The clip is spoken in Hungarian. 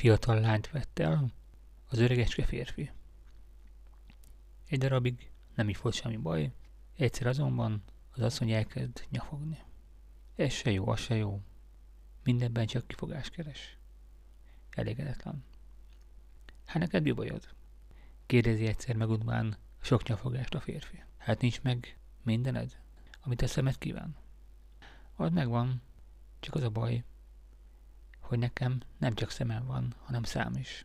fiatal lányt vett el az öregecske férfi. Egy darabig nem is volt semmi baj, egyszer azonban az asszony elkezd nyafogni. Ez se jó, az se jó. Mindenben csak kifogás keres. Elégedetlen. Hát neked mi bajod? Kérdezi egyszer megudván sok nyafogást a férfi. Hát nincs meg mindened, amit a szemed kíván. Az megvan, csak az a baj, hogy nekem nem csak szemem van, hanem szám is.